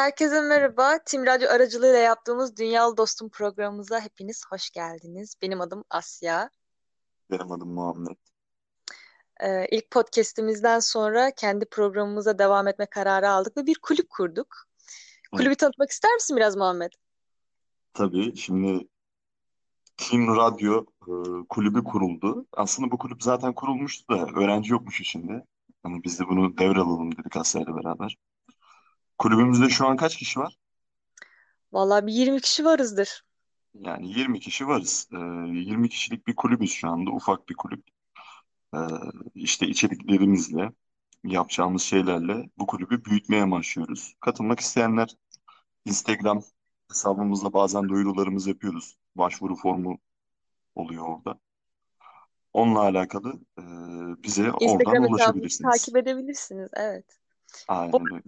Herkese merhaba. Tim Radyo aracılığıyla yaptığımız Dünyalı Dostum programımıza hepiniz hoş geldiniz. Benim adım Asya. Benim adım Muhammed. Ee, ilk podcast'imizden sonra kendi programımıza devam etme kararı aldık ve bir kulüp kurduk. Kulübü Evet, tanıtmak ister misin biraz Muhammed? tabii şimdi Team Radyo e, kulübü kuruldu. Aslında bu kulüp zaten kurulmuştu da öğrenci yokmuş içinde. Hani biz de bunu devralalım dedik Asya ile beraber. Kulübümüzde şu an kaç kişi var? Vallahi bir 20 kişi varızdır. Yani 20 kişi varız. E, 20 kişilik bir kulübüz şu anda. Ufak bir kulüp. E, işte içeriklerimizle, yapacağımız şeylerle bu kulübü büyütmeye amaçlıyoruz. Katılmak isteyenler Instagram hesabımızda bazen duyurularımızı yapıyoruz. Başvuru formu oluyor orada. Onunla alakalı e, bize oradan Instagram hesabımızı ulaşabilirsiniz. takip edebilirsiniz. Evet. Bu Aynen öyle.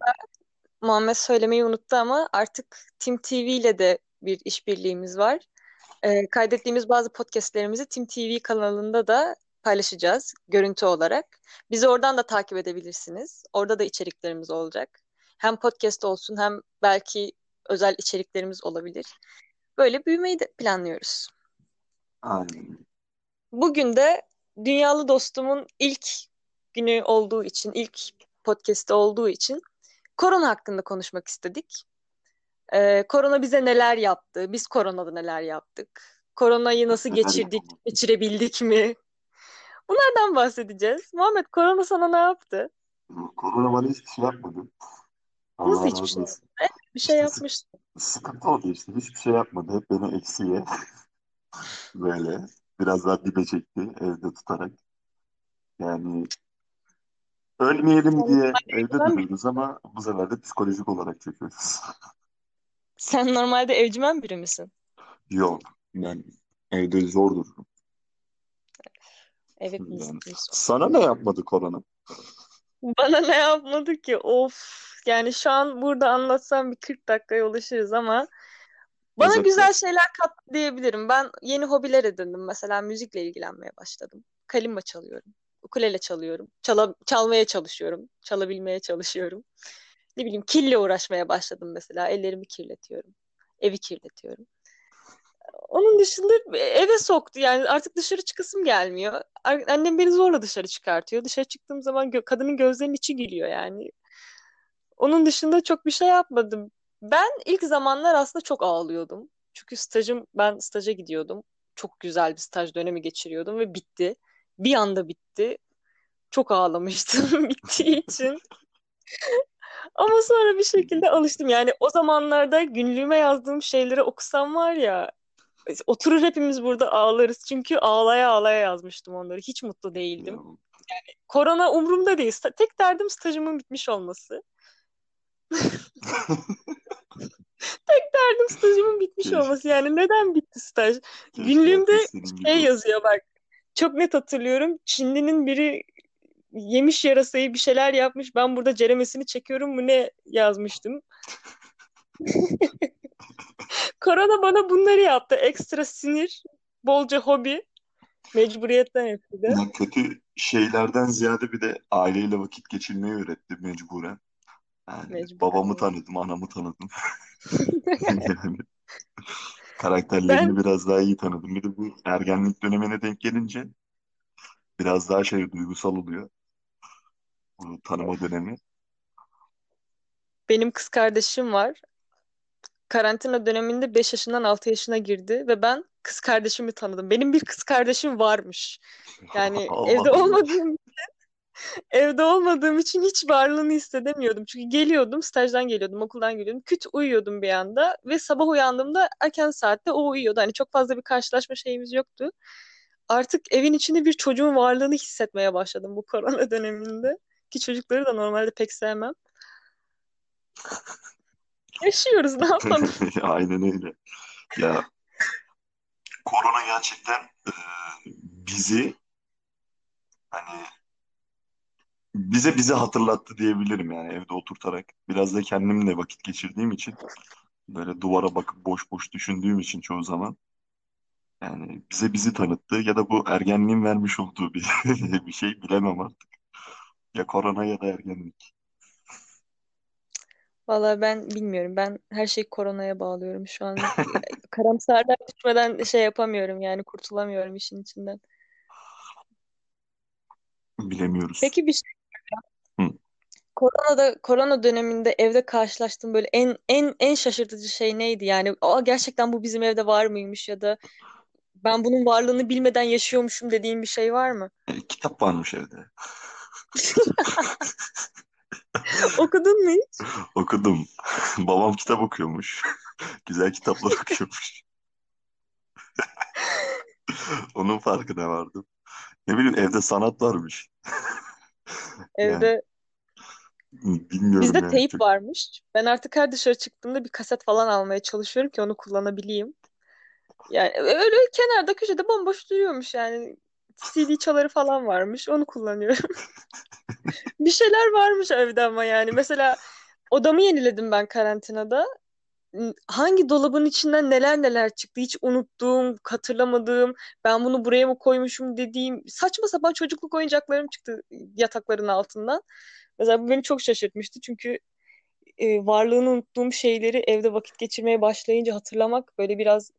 Muhammed söylemeyi unuttu ama artık Tim TV ile de bir işbirliğimiz var. Ee, kaydettiğimiz bazı podcastlerimizi Tim TV kanalında da paylaşacağız görüntü olarak. Bizi oradan da takip edebilirsiniz. Orada da içeriklerimiz olacak. Hem podcast olsun hem belki özel içeriklerimiz olabilir. Böyle büyümeyi de planlıyoruz. Aynen. Bugün de Dünyalı Dostum'un ilk günü olduğu için, ilk podcast'i olduğu için korona hakkında konuşmak istedik. Ee, korona bize neler yaptı? Biz koronada neler yaptık? Koronayı nasıl geçirdik? Geçirebildik mi? Bunlardan bahsedeceğiz. Muhammed korona sana ne yaptı? Korona bana hiçbir şey yapmadı. Nasıl Allah hiçbir razı şey? Evet, bir şey İşte sık- yapmıştı. sıkıntı oldu işte. Hiçbir şey yapmadı. Hep beni eksiye böyle biraz daha dibe çekti evde tutarak. Yani ölmeyelim diye evde duruyoruz ama bu sefer de psikolojik olarak çekiyoruz. sen normalde evcimen biri misin? Yok. Ben evde zor dururum. Evet Yani sana ne yapmadı korona? Bana ne yapmadı ki? Of. Yani şu an burada anlatsam bir 40 dakikaya ulaşırız ama bana Özetle. güzel şeyler kattı diyebilirim. Ben yeni hobiler edindim. Mesela müzikle ilgilenmeye başladım. Kalimba çalıyorum. Ukulele çalıyorum. Çala, çalmaya çalışıyorum. Çalabilmeye çalışıyorum. Ne bileyim kille uğraşmaya başladım mesela. Ellerimi kirletiyorum. Evi kirletiyorum. Onun dışında eve soktu yani artık dışarı çıkasım gelmiyor. Annem beni zorla dışarı çıkartıyor. Dışarı çıktığım zaman gö- kadının gözlerinin içi gülüyor yani. Onun dışında çok bir şey yapmadım. Ben ilk zamanlar aslında çok ağlıyordum. Çünkü stajım, ben staja gidiyordum. Çok güzel bir staj dönemi geçiriyordum ve bitti. Bir anda bitti. Çok ağlamıştım bittiği için. Ama sonra bir şekilde alıştım. Yani o zamanlarda günlüğüme yazdığım şeyleri okusam var ya, oturur hepimiz burada ağlarız. Çünkü ağlaya ağlaya yazmıştım onları. Hiç mutlu değildim. Ya, Korona umurumda değil. Tek derdim stajımın bitmiş olması. Tek derdim stajımın bitmiş olması. Yani neden bitti staj? Günlüğümde şey yazıyor bak. Çok net hatırlıyorum. Çinlinin biri yemiş yarasayı bir şeyler yapmış. Ben burada ceremesini çekiyorum mu ne yazmıştım. Korona bana bunları yaptı. Ekstra sinir, bolca hobi, mecburiyetten hepsi de. Ya kötü şeylerden ziyade bir de aileyle vakit geçirmeyi öğretti mecburen. Yani Mecburen. babamı tanıdım, anamı tanıdım. Yani karakterlerini Ben biraz daha iyi tanıdım. Bir de bu ergenlik dönemine denk gelince biraz daha şey duygusal oluyor. Bu tanıma dönemi. benim kız kardeşim var. Karantina döneminde 5 yaşından 6 yaşına girdi ve ben kız kardeşimi tanıdım. Benim bir kız kardeşim varmış. Yani evde olmadığım evde olmadığım için hiç varlığını hissedemiyordum. Çünkü geliyordum, stajdan geliyordum, okuldan geliyordum. Küt uyuyordum bir anda ve sabah uyandığımda erken saatte o uyuyordu. Hani çok fazla bir karşılaşma şeyimiz yoktu. Artık evin içinde bir çocuğun varlığını hissetmeye başladım bu korona döneminde. Ki çocukları da normalde pek sevmem. Yaşıyoruz, ne yapalım? Aynen öyle. Ya korona gerçekten e, bizi hani bize bize hatırlattı diyebilirim yani evde oturtarak. Biraz da kendimle vakit geçirdiğim için böyle duvara bakıp boş boş düşündüğüm için çoğu zaman yani bize bizi tanıttı ya da bu ergenliğin vermiş olduğu bir bir şey bilemem artık. Ya korona ya da ergenlik. Vallahi ben bilmiyorum. Ben her şeyi koronaya bağlıyorum şu an. Karamsarlığa düşmeden şey yapamıyorum yani kurtulamıyorum işin içinden. Bilemiyoruz. Peki bir şey. Koronada korona döneminde evde karşılaştığım böyle en en en şaşırtıcı şey neydi? Yani aa gerçekten bu bizim evde var mıymış ya da ben bunun varlığını bilmeden yaşıyormuşum dediğim bir şey var mı? E, kitap varmış evde. Okudun mu hiç? Okudum. Babam kitap okuyormuş. Güzel kitaplar okuyormuş. Onun farkına vardım. Ne bileyim evde sanat varmış. Yani Evde bilmiyorum bizde yani teyp varmış. Ben artık her dışarı çıktığımda bir kaset falan almaya çalışıyorum ki onu kullanabileyim. Yani öyle kenarda köşede bomboş duruyormuş yani. CD çaları falan varmış. Onu kullanıyorum. Bir şeyler varmış evde ama yani. Mesela odamı yeniledim ben karantinada. Hangi dolabın içinden neler neler çıktı hiç unuttuğum, hatırlamadığım, ben bunu buraya mı koymuşum dediğim saçma sapan çocukluk oyuncaklarım çıktı yatakların altından. Mesela bu beni çok şaşırtmıştı çünkü e, varlığını unuttuğum şeyleri evde vakit geçirmeye başlayınca hatırlamak böyle biraz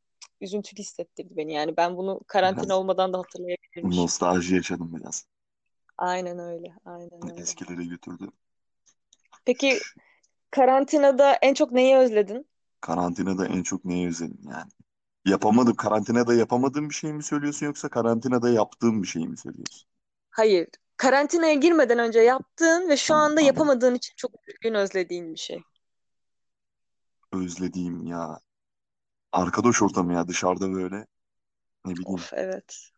üzüntülü hissettirdi beni. Yani ben bunu karantina Biraz olmadan da hatırlayabilirmişim. nostalji yaşadım biraz. Aynen öyle, aynen öyle. Eskilere götürdü. Peki karantinada en çok neyi özledin? Karantinada en çok neyi özledim yani? Yapamadım. Karantinada yapamadığım bir şey mi söylüyorsun yoksa karantinada yaptığım bir şey mi söylüyorsun? Hayır. Karantinaya girmeden önce yaptığın ve şu anda yapamadığın için çok üzgün özlediğin bir şey. Özlediğim ya. Arkadaş ortamı ya dışarıda böyle ne bileyim Of evet.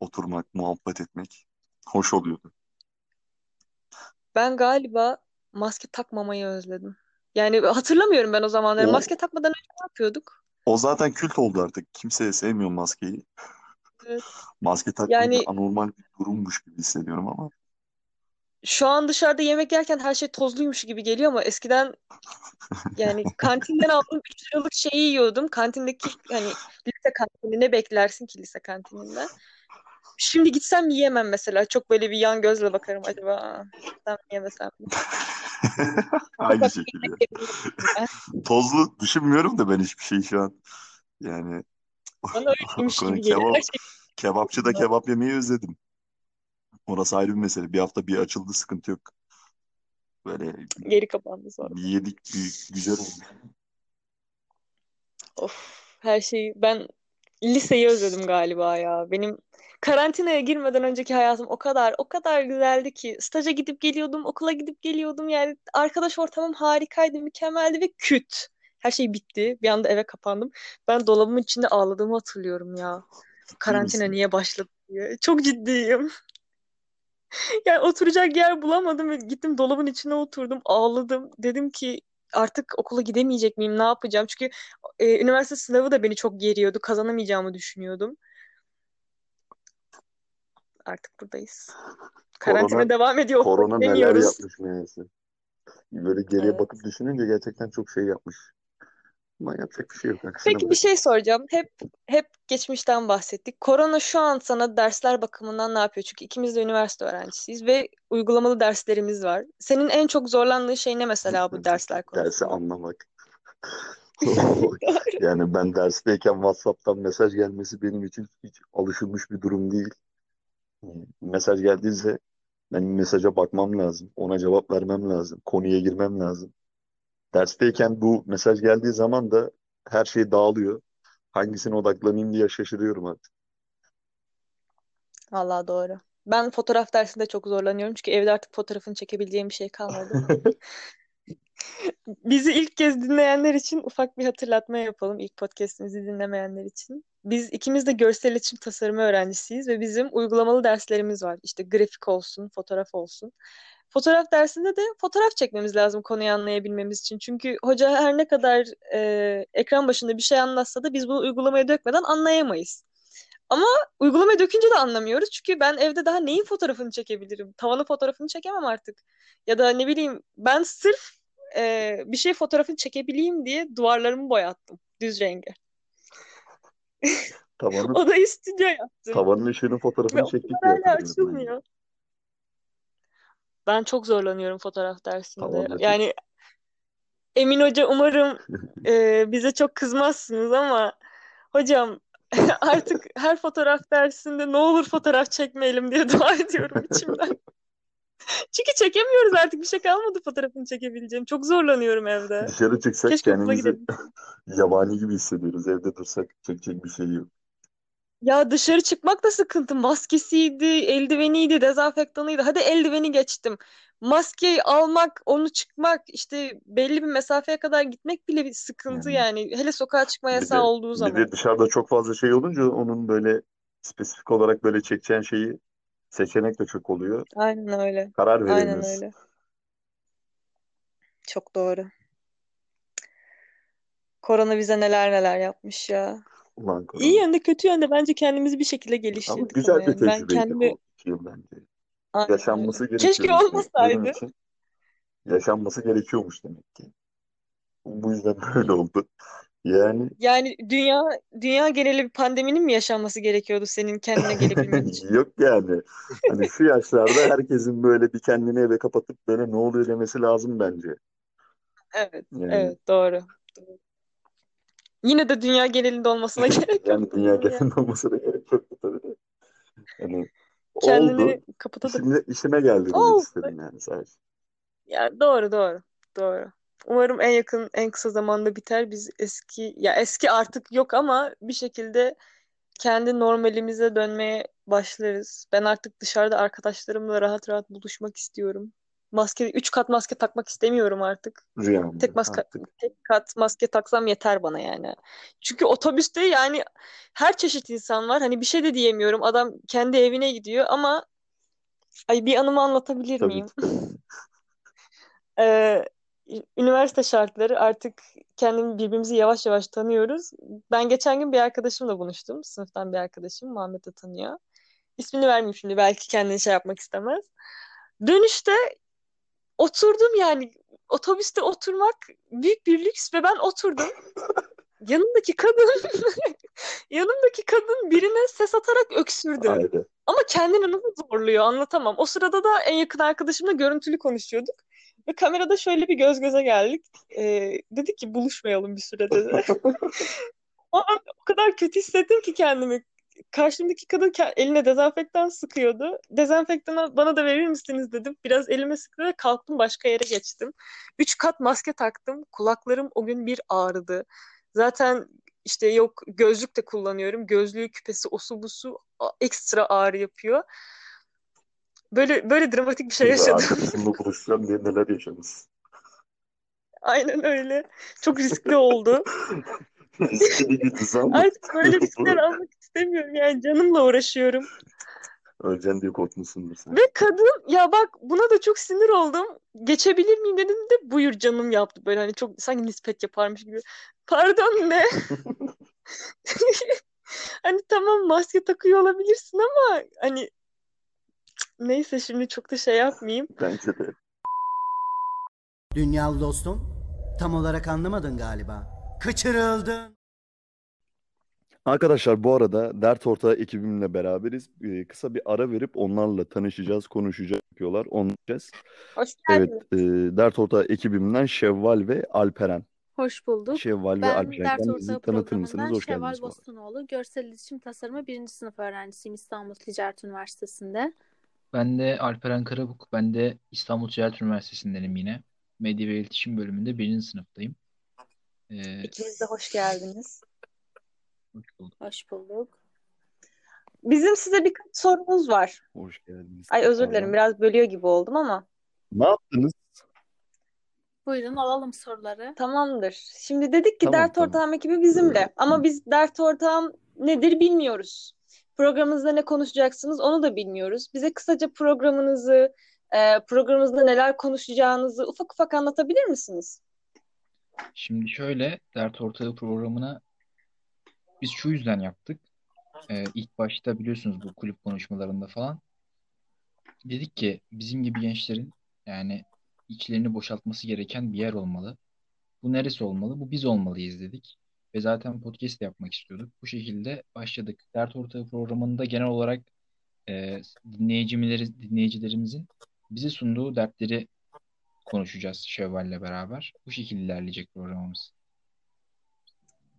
oturmak, muhabbet etmek hoş oluyordu. Ben galiba maske takmamayı özledim. Yani hatırlamıyorum ben o zamanları. O Maske takmadan önce ne yapıyorduk? o zaten kült oldu artık. Kimse sevmiyor maskeyi. Evet. Maske takmayınca Yani anormal bir durummuş gibi hissediyorum ama şu an dışarıda yemek yerken her şey tozluymuş gibi geliyor ama eskiden yani kantinden aldığım 3 liralık şeyi yiyordum. Kantindeki hani lise kantini ne beklersin ki lise kantininden? Şimdi gitsem yiyemem mesela. Çok böyle bir yan gözle bakarım acaba. "Aa, Yesem mi yemesem aynı şekilde. Tozlu düşünmüyorum da ben hiçbir şey şu an. Yani Bana öyleymiş gibi geliyor. Kebap kebapçıda kebap yemeyi özledim. Orası ayrı bir mesele. Bir hafta bir açıldı sıkıntı yok. Böyle Geri kapandı sonra. yedik bir güzel oldu. Of her şeyi ben liseyi özledim galiba ya. Benim karantinaya girmeden önceki hayatım o kadar o kadar güzeldi ki staja gidip geliyordum, okula gidip geliyordum. Yani arkadaş ortamım harikaydı, mükemmeldi ve küt. Her şey bitti. Bir anda eve kapandım. Ben dolabımın içinde ağladığımı hatırlıyorum ya. Karantina niye başladı diye. Çok ciddiyim. Yani oturacak yer bulamadım ve gittim dolabın içine oturdum, ağladım. Dedim ki artık okula gidemeyecek miyim, ne yapacağım? Çünkü e, üniversite sınavı da beni çok geriyordu, kazanamayacağımı düşünüyordum. Artık buradayız. Korona Karantina devam ediyor, korona neler yapmış meğerse. Böyle geriye Evet. bakıp düşününce gerçekten çok şey yapmış. Ama yapacak bir şey yok. Akışına Peki bir şey soracağım. Hep hep geçmişten bahsettik. Korona şu an sana dersler bakımından ne yapıyor? Çünkü ikimiz de üniversite öğrencisiyiz ve uygulamalı derslerimiz var. Senin en çok zorlandığın şey ne mesela bu dersler Dersi konusunda? anlamak. Yani ben dersteyken WhatsApp'tan mesaj gelmesi benim için hiç alışılmış bir durum değil. Mesaj geldiyse ben mesaja bakmam lazım. Ona cevap vermem lazım. Konuya girmem lazım. Dersteyken bu mesaj geldiği zaman da her şey dağılıyor. Hangisine odaklanayım diye şaşırıyorum artık. Vallahi doğru. Ben fotoğraf dersinde çok zorlanıyorum çünkü evde artık fotoğrafını çekebileceğim bir şey kalmadı. Bizi ilk kez dinleyenler için ufak bir hatırlatma yapalım. İlk podcast'imizi dinlemeyenler için. Biz ikimiz de görsel iletişim tasarımı öğrencisiyiz ve bizim uygulamalı derslerimiz var. İşte grafik olsun, fotoğraf olsun. Fotoğraf dersinde de fotoğraf çekmemiz lazım konuyu anlayabilmemiz için. Çünkü hoca her ne kadar e, ekran başında bir şey anlatsa da biz bunu uygulamaya dökmeden anlayamayız. Ama uygulamaya dökünce de anlamıyoruz. Çünkü ben evde daha neyin fotoğrafını çekebilirim? Tavanın fotoğrafını çekemem artık. Ya da ne bileyim ben sırf e, bir şey fotoğrafını çekebileyim diye duvarlarımı boyattım. Düz renge. Tavanın, Odayı stüdyo yaptım. tavanın ışığının Ve fotoğrafını çektik ben. açılmıyor. Ben çok zorlanıyorum fotoğraf dersinde. Çek. Yani Emin Hoca umarım e, bize çok kızmazsınız ama hocam artık her fotoğraf dersinde ne olur fotoğraf çekmeyelim diye dua ediyorum içimden. Çünkü çekemiyoruz artık bir şey kalmadı fotoğrafını çekebileceğim. Çok zorlanıyorum evde. Dışarı çıksak Keşke kendimizi yabani gibi hissediyoruz. Evde dursak çekecek bir şey yok. Ya dışarı çıkmak da sıkıntı. Maskesiydi, eldiveniydi, dezenfektanıydı. Hadi eldiveni geçtim. Maskeyi almak, onu çıkmak, işte belli bir mesafeye kadar gitmek bile bir sıkıntı Yani yani. Hele sokağa çıkma bir yasağı de olduğu bir zaman. de dışarıda çok fazla şey olunca onun böyle spesifik olarak böyle çekeceğin şeyi seçenek de çok oluyor. Aynen öyle. Karar Aynen veremiyorsun. öyle. Çok doğru. Korona bize neler neler yapmış ya. Ulan İyi korona. yönde kötü yönde bence kendimizi bir şekilde geliştirdik ama güzel bir yani ben tecrübeydi kendimi bu iki yıl bence. aynen. Yaşanması Keşke gerekiyormuş benim olmasaydı. için. Yaşanması gerekiyormuş demek ki. Bu yüzden böyle oldu. Yani Yani dünya dünya geneli bir pandeminin mi yaşanması gerekiyordu senin kendine gelebilmen için? yok yani. Hani şu yaşlarda herkesin böyle bir kendini eve kapatıp böyle ne oluyor demesi lazım bence. Evet, Yani evet doğru. Doğru. Yine de dünya genelinde olmasına gerek yani yoktu dünya yani. genelinde olmasına gerek yoktu tabii de. Hani Kendini oldu. kapatabilir. İşime, işime geldi demek Oldu. istedim yani sadece. Ya doğru doğru. Doğru. Umarım en yakın en kısa zamanda biter. Biz eski ya eski artık yok ama bir şekilde kendi normalimize dönmeye başlarız. Ben artık dışarıda arkadaşlarımla rahat rahat buluşmak istiyorum. Maske, üç kat maske takmak istemiyorum artık. Rüyamda Tek maske, artık. tek kat maske taksam yeter bana yani. Çünkü otobüste yani her çeşit insan var. Hani bir şey de diyemiyorum. Adam kendi evine gidiyor ama ay bir anımı anlatabilir Tabii miyim? Ee, üniversite şartları artık kendimi birbirimizi yavaş yavaş tanıyoruz. Ben geçen gün bir arkadaşımla buluştum. Sınıftan bir arkadaşım. Muhammed de tanıyor. İsmini vermeyeyim şimdi. Belki kendini şey yapmak istemez. Dönüşte oturdum yani. Otobüste oturmak büyük bir lüks ve ben oturdum. Yanımdaki kadın yanımdaki kadın birine ses atarak öksürdü. Aynen. Ama kendini nasıl zorluyor anlatamam. O sırada da en yakın arkadaşımla görüntülü konuşuyorduk. Ve kamerada şöyle bir göz göze geldik. Ee, dedik ki buluşmayalım bir süre dedi. O an o kadar kötü hissettim ki kendimi. Karşımdaki kadın eline dezenfektan sıkıyordu. Dezenfektanı bana da verir misiniz dedim. Biraz elime sıktı ve kalktım başka yere geçtim. Üç kat maske taktım. Kulaklarım o gün bir ağrıdı. Zaten işte yok gözlük de kullanıyorum. Gözlüğü, küpesi, osu busu ekstra ağrı yapıyor. Böyle böyle dramatik bir şey yaşadım. arkadaşımla buluşacağım diye neler yaşadınız. Aynen öyle. Çok riskli oldu. Bir? Artık böyle riskler Bu almak istemiyorum. Yani canımla uğraşıyorum. öleceksin diye korkmuşsundur sen. Ve kadın ya bak buna da çok sinir oldum. Geçebilir miyim dedim de buyur canım yaptı. Böyle hani çok sanki nispet yaparmış gibi. Pardon ne? Hani tamam maske takıyor olabilirsin ama hani neyse şimdi çok da şey yapmayayım. Bence de. Dünyalı dostum, tam olarak anlamadın galiba. Kaçırıldın. Arkadaşlar bu arada Dert Ortağı ekibimle beraberiz. Ee, kısa bir ara verip onlarla tanışacağız, konuşacağız, yapıyorlar, onlayacağız. Hoş Evet, geldiniz. e, Dert Ortağı ekibimden Şevval ve Alperen. Hoş bulduk. Şevval ve Ben Alperen'den Dert bizi Ortağı tanıtır mısınız? Hoş Şevval geldiniz. Bostunoğlu. Görsel İletişim Tasarımı 1. sınıf öğrencisiyim İstanbul Ticaret Üniversitesi'nde. Ben de Alperen Karabuk. Ben de İstanbul Ticaret Üniversitesi'ndenim yine. Medya ve İletişim bölümünde birinci sınıftayım. Ee, İkiniz de hoş geldiniz. hoş bulduk. Hoş bulduk. Bizim size birkaç sorumuz var. Hoş geldiniz Ay özür dilerim biraz bölüyor gibi oldum ama. Ne yaptınız? Buyurun alalım soruları. Tamamdır. Şimdi dedik ki Tamam Dert tamam. Ortağım ekibi bizimle. Ama biz Dert Ortağım nedir bilmiyoruz. Programınızda ne konuşacaksınız onu da bilmiyoruz. Bize kısaca programınızı, e, programınızda neler konuşacağınızı ufak ufak anlatabilir misiniz? Şimdi şöyle Dert Ortağı programına biz şu yüzden yaptık. Ee, ilk başta biliyorsunuz bu kulüp konuşmalarında falan. Dedik ki bizim gibi gençlerin yani içlerini boşaltması gereken bir yer olmalı. Bu neresi olmalı? Bu biz olmalıyız dedik. Ve zaten podcast yapmak istiyorduk. Bu şekilde başladık. Dert Ortağı programında genel olarak e, dinleyicileri, dinleyicilerimizin bize sunduğu dertleri konuşacağız Şevval'le beraber. Bu şekilde ilerleyecek programımız.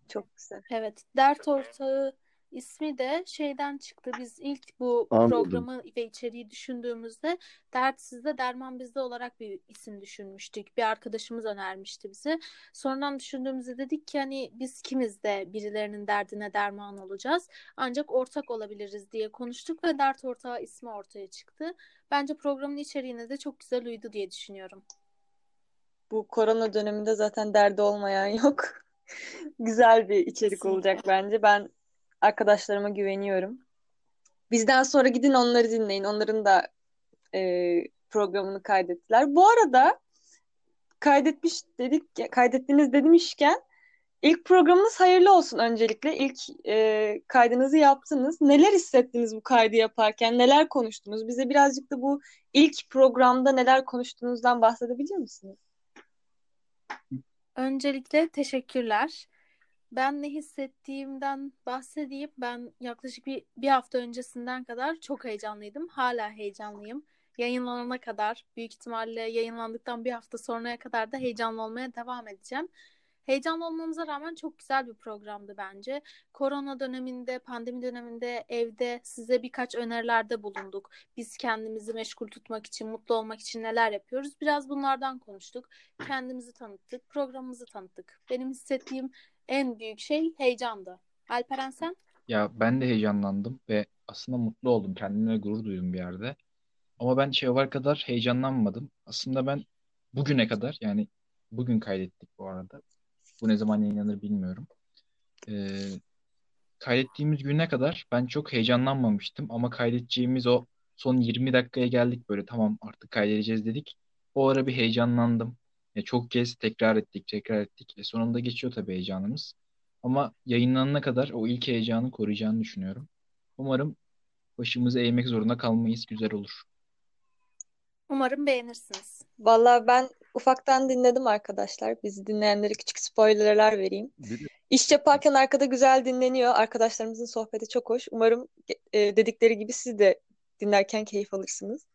Çok güzel. Evet, dert ortağı ismi de şeyden çıktı. Biz ilk bu Anladım. programı ve içeriği düşündüğümüzde dert sizde derman bizde olarak bir isim düşünmüştük. Bir arkadaşımız önermişti bize. Sonradan düşündüğümüzde dedik ki hani biz kimiz de birilerinin derdine derman olacağız. Ancak ortak olabiliriz diye konuştuk ve dert ortağı ismi ortaya çıktı. Bence programın içeriğine de çok güzel uydu diye düşünüyorum. Bu korona döneminde zaten derdi olmayan yok. Güzel bir içerik Kesinlikle. olacak bence. Ben arkadaşlarıma güveniyorum. Bizden sonra gidin onları dinleyin. Onların da e, programını kaydettiler. Bu arada kaydetmiş dedik, kaydettiniz demişken ilk programınız hayırlı olsun öncelikle. İlk e, kaydınızı yaptınız. Neler hissettiniz bu kaydı yaparken? Neler konuştunuz? Bize birazcık da bu ilk programda neler konuştuğunuzdan bahsedebilir misiniz? Öncelikle teşekkürler. Ben ne hissettiğimden bahsedeyim. Ben yaklaşık bir, bir hafta öncesinden kadar çok heyecanlıydım. Hala heyecanlıyım. Yayınlanana kadar, büyük ihtimalle yayınlandıktan bir hafta sonraya kadar da heyecanlı olmaya devam edeceğim. Heyecanlı olmamıza rağmen çok güzel bir programdı bence. Korona döneminde, pandemi döneminde evde size birkaç önerilerde bulunduk. Biz kendimizi meşgul tutmak için, mutlu olmak için neler yapıyoruz? Biraz bunlardan konuştuk. Kendimizi tanıttık, programımızı tanıttık. Benim hissettiğim en büyük şey heyecandı. Alperen sen? Ya ben de heyecanlandım ve aslında mutlu oldum. Kendimle gurur duydum bir yerde. Ama ben Şevval kadar heyecanlanmadım. Aslında ben bugüne kadar yani bugün kaydettik bu arada. Bu ne zaman yayınlanır bilmiyorum. Ee, kaydettiğimiz güne kadar ben çok heyecanlanmamıştım ama kaydedeceğimiz o son 20 dakikaya geldik böyle tamam artık kaydedeceğiz dedik. O ara bir heyecanlandım. E, çok kez tekrar ettik, tekrar ettik. E, sonunda geçiyor tabii heyecanımız. Ama yayınlanana kadar o ilk heyecanı koruyacağını düşünüyorum. Umarım başımızı eğmek zorunda kalmayız. Güzel olur. Umarım beğenirsiniz. Vallahi ben ufaktan dinledim arkadaşlar. Bizi dinleyenlere küçük spoilerler vereyim. İş yaparken arkada güzel dinleniyor. Arkadaşlarımızın sohbeti çok hoş. Umarım e, dedikleri gibi siz de dinlerken keyif alırsınız.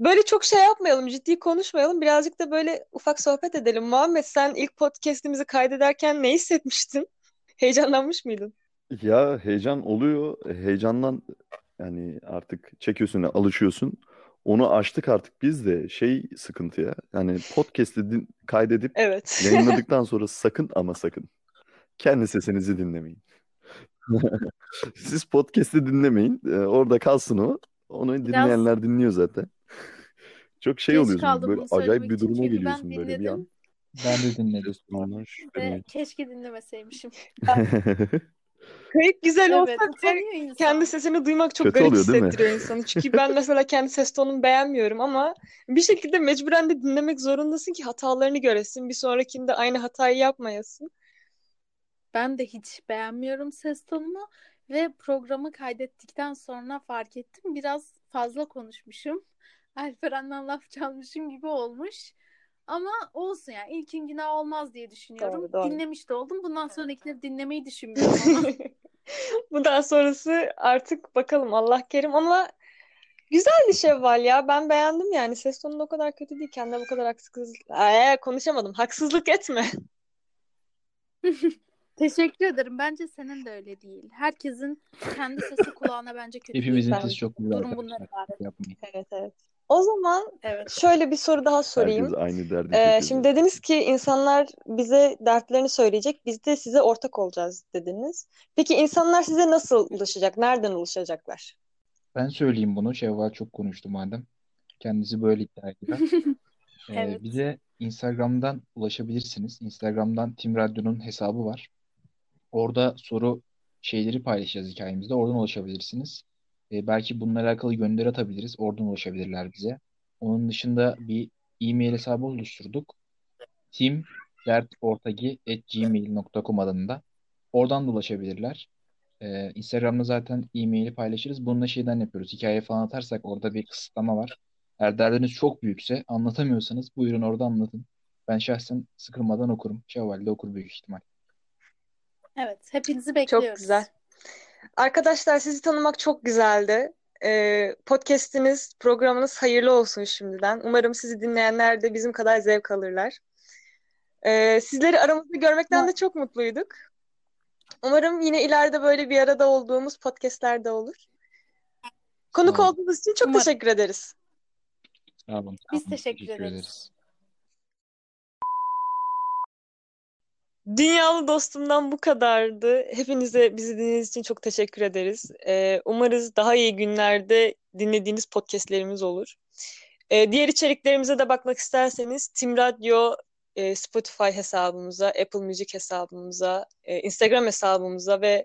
Böyle çok şey yapmayalım, ciddi konuşmayalım. Birazcık da böyle ufak sohbet edelim. Muhammed sen ilk podcast'imizi kaydederken ne hissetmiştin? Heyecanlanmış mıydın? Ya heyecan oluyor. Heyecandan yani artık çekiyorsun, alışıyorsun. Onu açtık artık biz de şey sıkıntı ya. Yani podcast'i din- kaydedip Evet. yayınladıktan sonra sakın ama sakın kendi sesinizi dinlemeyin. Siz podcast'i dinlemeyin. Ee, orada kalsın o. Onu Biraz dinleyenler dinliyor zaten. Çok şey geç oluyorsunuz kaldım böyle bunu acayip söylemek bir için duruma çünkü ben geliyorsun böyle bir an. dinledim Ben de dinledim. Ve keşke dinlemeseymişim. Kayıt güzel Evet, olsa bile utanıyor insan. kendi sesini duymak çok Kötü garip oluyor değil mi? hissettiriyor insanı. Çünkü ben mesela kendi ses tonumu beğenmiyorum ama bir şekilde mecburen de dinlemek zorundasın ki hatalarını göresin. Bir sonrakinde aynı hatayı yapmayasın. Ben de hiç beğenmiyorum ses tonumu ve programı kaydettikten sonra fark ettim. Biraz fazla konuşmuşum. Alperen'den laf çalmışım gibi olmuş. Ama olsun yani ilkin günah olmaz diye düşünüyorum. Doğru, doğru. Dinlemiş de oldum. Bundan sonrakileri dinlemeyi düşünmüyorum. Bundan sonrası artık bakalım Allah kerim ama güzeldi Şevval ya. Ben beğendim yani. Ses tonu o kadar kötü değil. Kendine bu kadar haksızlık... Ee, konuşamadım. Haksızlık etme. Teşekkür ederim. Bence senin de öyle değil. Herkesin kendi sesi kulağına bence kötü değil. Hepimizin Ben- sesi çok güzel Durum bundan ibaret. Evet evet. O zaman Evet. şöyle bir soru daha sorayım. Herkes aynı derdi Ee, şimdi dediniz ki insanlar bize dertlerini söyleyecek, biz de size ortak olacağız dediniz. Peki insanlar size nasıl ulaşacak? Nereden ulaşacaklar? Ben söyleyeyim bunu. Şevval çok konuştu madem. Kendisi böyle iddia ediyor. Ee, Evet. bize Instagram'dan ulaşabilirsiniz. Instagram'dan Tim Radyo'nun hesabı var. Orada soru şeyleri paylaşacağız hikayemizde. Oradan ulaşabilirsiniz. Ee, belki bununla alakalı gönderi atabiliriz. Oradan ulaşabilirler bize. Onun dışında bir e-mail hesabı oluşturduk. timdertortagi@gmail.com adında. Oradan da ulaşabilirler. Ee, Instagram'da zaten e-maili paylaşırız. Bunu da şeyden yapıyoruz. Hikaye falan atarsak orada bir kısıtlama var. Eğer derdiniz çok büyükse anlatamıyorsanız buyurun orada anlatın. Ben şahsen sıkılmadan okurum. Şevval de okur büyük ihtimal. Evet. Hepinizi Çok bekliyoruz. güzel. Arkadaşlar sizi tanımak çok güzeldi. e, podcast'iniz, programınız hayırlı olsun şimdiden. Umarım sizi dinleyenler de bizim kadar zevk alırlar. E, sizleri aramızda görmekten de çok mutluyduk. Umarım yine ileride böyle bir arada olduğumuz podcast'lerde olur. Konuk olun. olduğunuz için çok Umarım. teşekkür ederiz. Sağ olun. Biz teşekkür ederiz. Dünyalı dostumdan bu kadardı. Hepinize bizi dinlediğiniz için çok teşekkür ederiz. Ee, umarız daha iyi günlerde dinlediğiniz podcastlerimiz olur. Ee, diğer içeriklerimize de bakmak isterseniz Tim Radyo e, Spotify hesabımıza, Apple Music hesabımıza, e, Instagram hesabımıza ve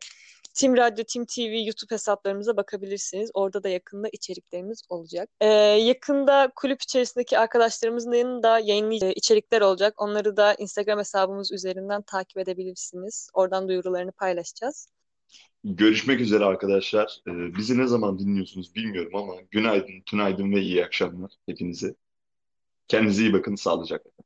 Tim Radyo, Tim TV YouTube hesaplarımıza bakabilirsiniz. Orada da yakında içeriklerimiz olacak. Ee, yakında kulüp içerisindeki arkadaşlarımızın yanında yayınlayacağı içerikler olacak. Onları da Instagram hesabımız üzerinden takip edebilirsiniz. Oradan duyurularını paylaşacağız. Görüşmek üzere arkadaşlar. Ee, bizi ne zaman dinliyorsunuz bilmiyorum ama günaydın, tünaydın ve iyi akşamlar hepinize. Kendinize iyi bakın, sağlıcakla.